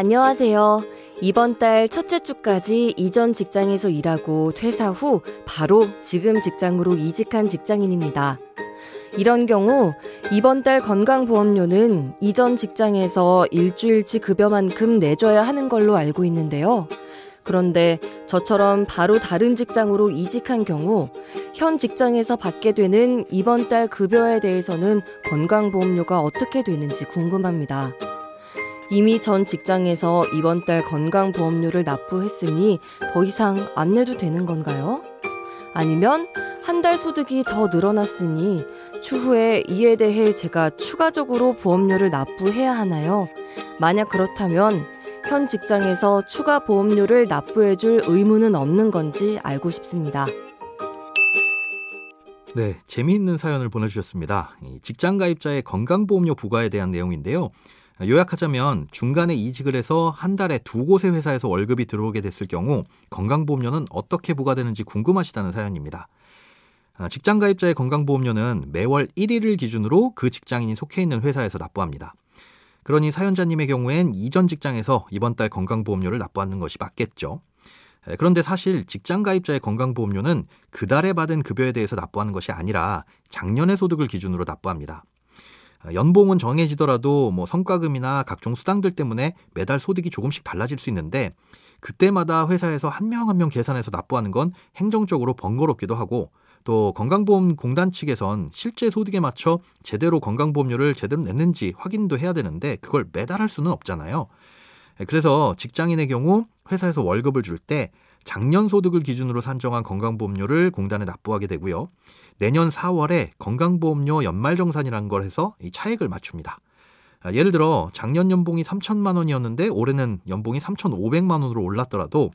안녕하세요. 이번 달 첫째 주까지 이전 직장에서 일하고 퇴사 후 바로 지금 직장으로 이직한 직장인입니다. 이런 경우 이번 달 건강보험료는 이전 직장에서 일주일치 급여만큼 내줘야 하는 걸로 알고 있는데요. 그런데 저처럼 바로 다른 직장으로 이직한 경우 현 직장에서 받게 되는 이번 달 급여에 대해서는 건강보험료가 어떻게 되는지 궁금합니다. 이미 전 직장에서 이번 달 건강보험료를 납부했으니 더 이상 안 내도 되는 건가요? 아니면 한 달 소득이 더 늘어났으니 추후에 이에 대해 제가 추가적으로 보험료를 납부해야 하나요? 만약 그렇다면 현 직장에서 추가 보험료를 납부해줄 의무는 없는 건지 알고 싶습니다. 네, 재미있는 사연을 보내주셨습니다. 직장 가입자의 건강보험료 부과에 대한 내용인데요. 요약하자면 중간에 이직을 해서 한 달에 두 곳의 회사에서 월급이 들어오게 됐을 경우 건강보험료는 어떻게 부과되는지 궁금하시다는 사연입니다. 아, 직장 가입자의 건강보험료는 매월 1일을 기준으로 그 직장인이 속해 있는 회사에서 납부합니다. 그러니 사연자님의 경우엔 이전 직장에서 이번 달 건강보험료를 납부하는 것이 맞겠죠. 그런데 사실 직장 가입자의 건강보험료는 그 달에 받은 급여에 대해서 납부하는 것이 아니라 작년의 소득을 기준으로 납부합니다. 아, 연봉은 정해지더라도 뭐 성과금이나 각종 수당들 때문에 매달 소득이 조금씩 달라질 수 있는데 그때마다 회사에서 한 명 한 명 계산해서 납부하는 건 행정적으로 번거롭기도 하고 또 건강보험공단 측에선 실제 소득에 맞춰 제대로 건강보험료를 제대로 냈는지 확인도 해야 되는데 그걸 매달 할 수는 없잖아요. 그래서 직장인의 경우 회사에서 월급을 줄 때 작년 소득을 기준으로 산정한 건강보험료를 공단에 납부하게 되고요. 내년 4월에 건강보험료 연말정산이라는 걸 해서 이 차액을 맞춥니다. 아, 예를 들어 작년 연봉이 3천만 원이었는데 올해는 연봉이 3,500만 원으로 올랐더라도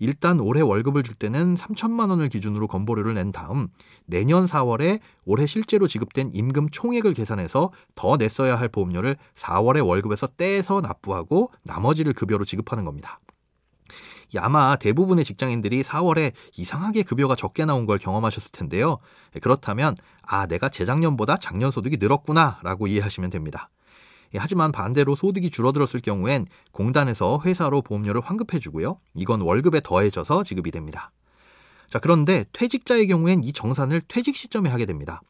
일단 올해 월급을 줄 때는 3천만 원을 기준으로 건보료를 낸 다음 내년 4월에 올해 실제로 지급된 임금 총액을 계산해서 더 냈어야 할 보험료를 4월에 월급에서 떼서 납부하고 나머지를 급여로 지급하는 겁니다. 아마 대부분의 직장인들이 4월에 이상하게 급여가 적게 나온 걸 경험하셨을 텐데요. 그렇다면 아 내가 재작년보다 작년 소득이 늘었구나라고 이해하시면 됩니다. 하지만 반대로 소득이 줄어들었을 경우엔 공단에서 회사로 보험료를 환급해 주고요. 이건 월급에 더해져서 지급이 됩니다. 자, 그런데 퇴직자의 경우엔 이 정산을 퇴직 시점에 하게 됩니다.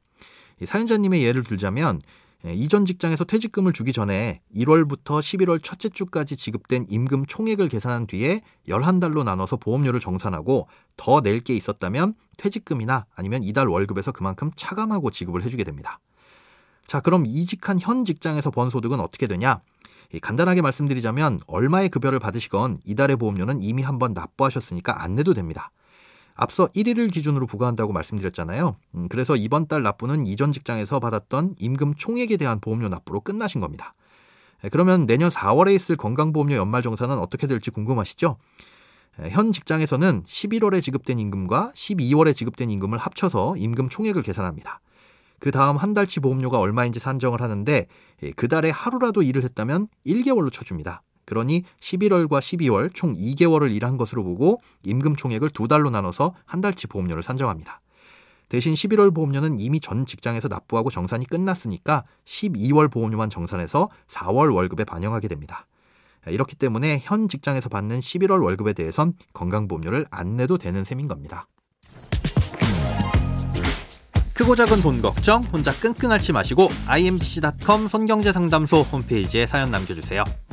사연자님의 예를 들자면 예, 이전 직장에서 퇴직금을 주기 전에 1월부터 11월 첫째 주까지 지급된 임금 총액을 계산한 뒤에 11달로 나눠서 보험료를 정산하고 더 낼 게 있었다면 퇴직금이나 아니면 이달 월급에서 그만큼 차감하고 지급을 해주게 됩니다. 자, 그럼 이직한 현 직장에서 번 소득은 어떻게 되냐? 간단하게 말씀드리자면 얼마의 급여를 받으시건 이달의 보험료는 이미 한번 납부하셨으니까 안 내도 됩니다. 앞서 1일을 기준으로 부과한다고 말씀드렸잖아요. 음, 그래서 이번 달 납부는 이전 직장에서 받았던 임금 총액에 대한 보험료 납부로 끝나신 겁니다. 그러면 내년 4월에 있을 건강보험료 연말정산은 어떻게 될지 궁금하시죠? 현 직장에서는 11월에 지급된 임금과 12월에 지급된 임금을 합쳐서 임금 총액을 계산합니다. 그 다음 한 달치 보험료가 얼마인지 산정을 하는데 그 달에 하루라도 일을 했다면 1개월로 쳐줍니다. 그러니 11월과 12월 총 2개월을 일한 것으로 보고 임금 총액을 두 달로 나눠서 한 달치 보험료를 산정합니다. 대신 11월 보험료는 이미 전 직장에서 납부하고 정산이 끝났으니까 12월 보험료만 정산해서 4월 월급에 반영하게 됩니다. 이렇기 때문에 현 직장에서 받는 11월 월급에 대해선 건강보험료를 안 내도 되는 셈인 겁니다. 크고 작은 돈 걱정 혼자 끙끙 앓지 마시고 imbc.com 손경제상담소 홈페이지에 사연 남겨주세요.